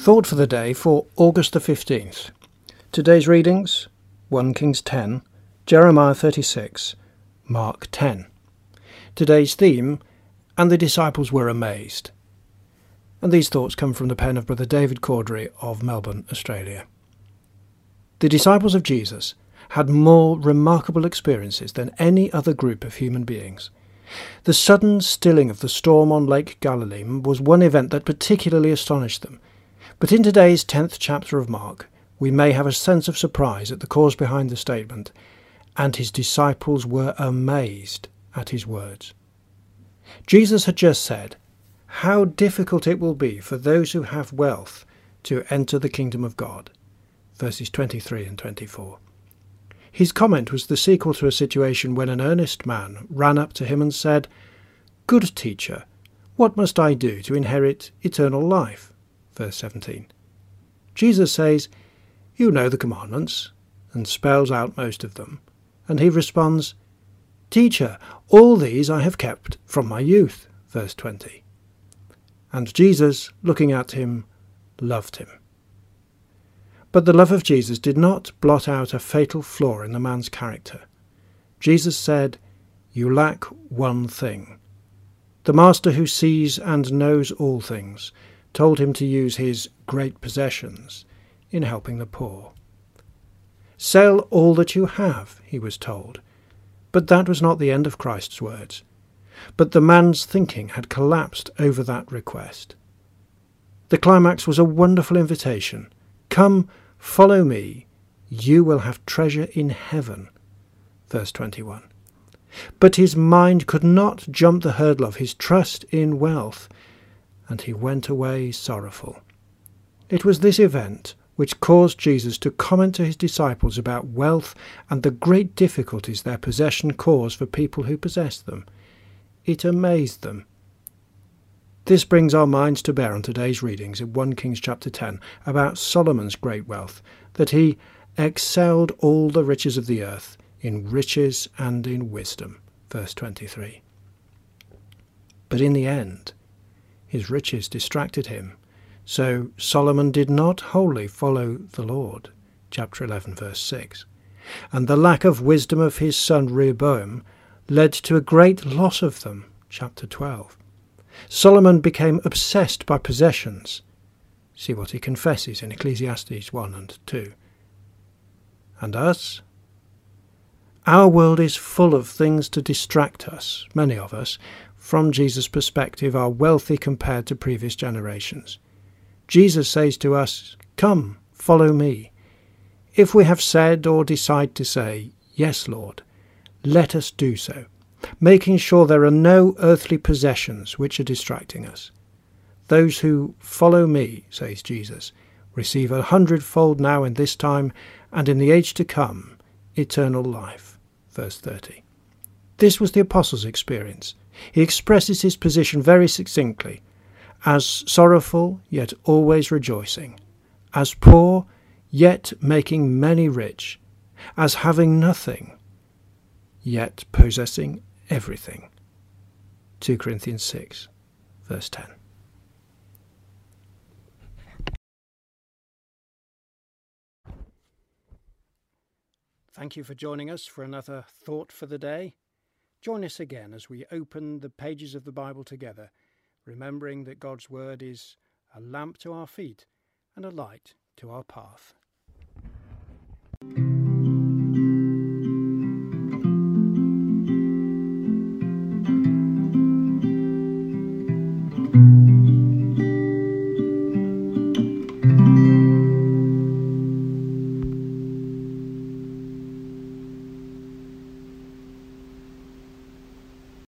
Thought for the day for August the 15th. Today's readings 1 Kings 10, Jeremiah 36, Mark 10. Today's theme, and the disciples were amazed. And these thoughts come from the pen of Brother David Caudry of Melbourne, Australia. The disciples of Jesus had more remarkable experiences than any other group of human beings. The sudden stilling of the storm on Lake Galilee was one event that particularly astonished them. But in today's 10th chapter of Mark, we may have a sense of surprise at the cause behind the statement, and his disciples were amazed at his words. Jesus had just said, How difficult it will be for those who have wealth to enter the kingdom of God. Verses 23 and 24. His comment was the sequel to a situation when an earnest man ran up to him and said, Good teacher, what must I do to inherit eternal life? Verse 17. Jesus says, You know the commandments, and spells out most of them. And he responds, Teacher, all these I have kept from my youth. Verse 20. And Jesus, looking at him, loved him. But the love of Jesus did not blot out a fatal flaw in the man's character. Jesus said, You lack one thing. The Master who sees and knows all things told him to use his great possessions in helping the poor. Sell all that you have, he was told. But that was not the end of Christ's words. But the man's thinking had collapsed over that request. The climax was a wonderful invitation. Come, follow me, you will have treasure in heaven. Verse 21. But his mind could not jump the hurdle of his trust in wealth, and he went away sorrowful. It was this event which caused Jesus to comment to his disciples about wealth and the great difficulties their possession caused for people who possess them. It amazed them. This brings our minds to bear on today's readings in 1 Kings chapter 10 about Solomon's great wealth, that he excelled all the riches of the earth in riches and in wisdom. Verse 23. But in the end, his riches distracted him so Solomon did not wholly follow the Lord. Chapter 11, verse 6. And the lack of wisdom of his son Rehoboam led to a great loss of them. Chapter 12. Solomon became obsessed by possessions. See what he confesses in Ecclesiastes 1 and 2. And us? Our world is full of things to distract us, many of us, from Jesus' perspective, are wealthy compared to previous generations. Jesus says to us, Come, follow me. If we have said or decide to say, Yes, Lord, let us do so, making sure there are no earthly possessions which are distracting us. Those who follow me, says Jesus, receive a hundredfold now in this time, and in the age to come, eternal life. Verse 30. This was the Apostle's experience. He expresses his position very succinctly as sorrowful, yet always rejoicing, as poor, yet making many rich, as having nothing, yet possessing everything. 2 Corinthians 6, verse 10. Thank you for joining us for another Thought for the Day. Join us again as we open the pages of the Bible together remembering that God's Word is a lamp to our feet and a light to our path.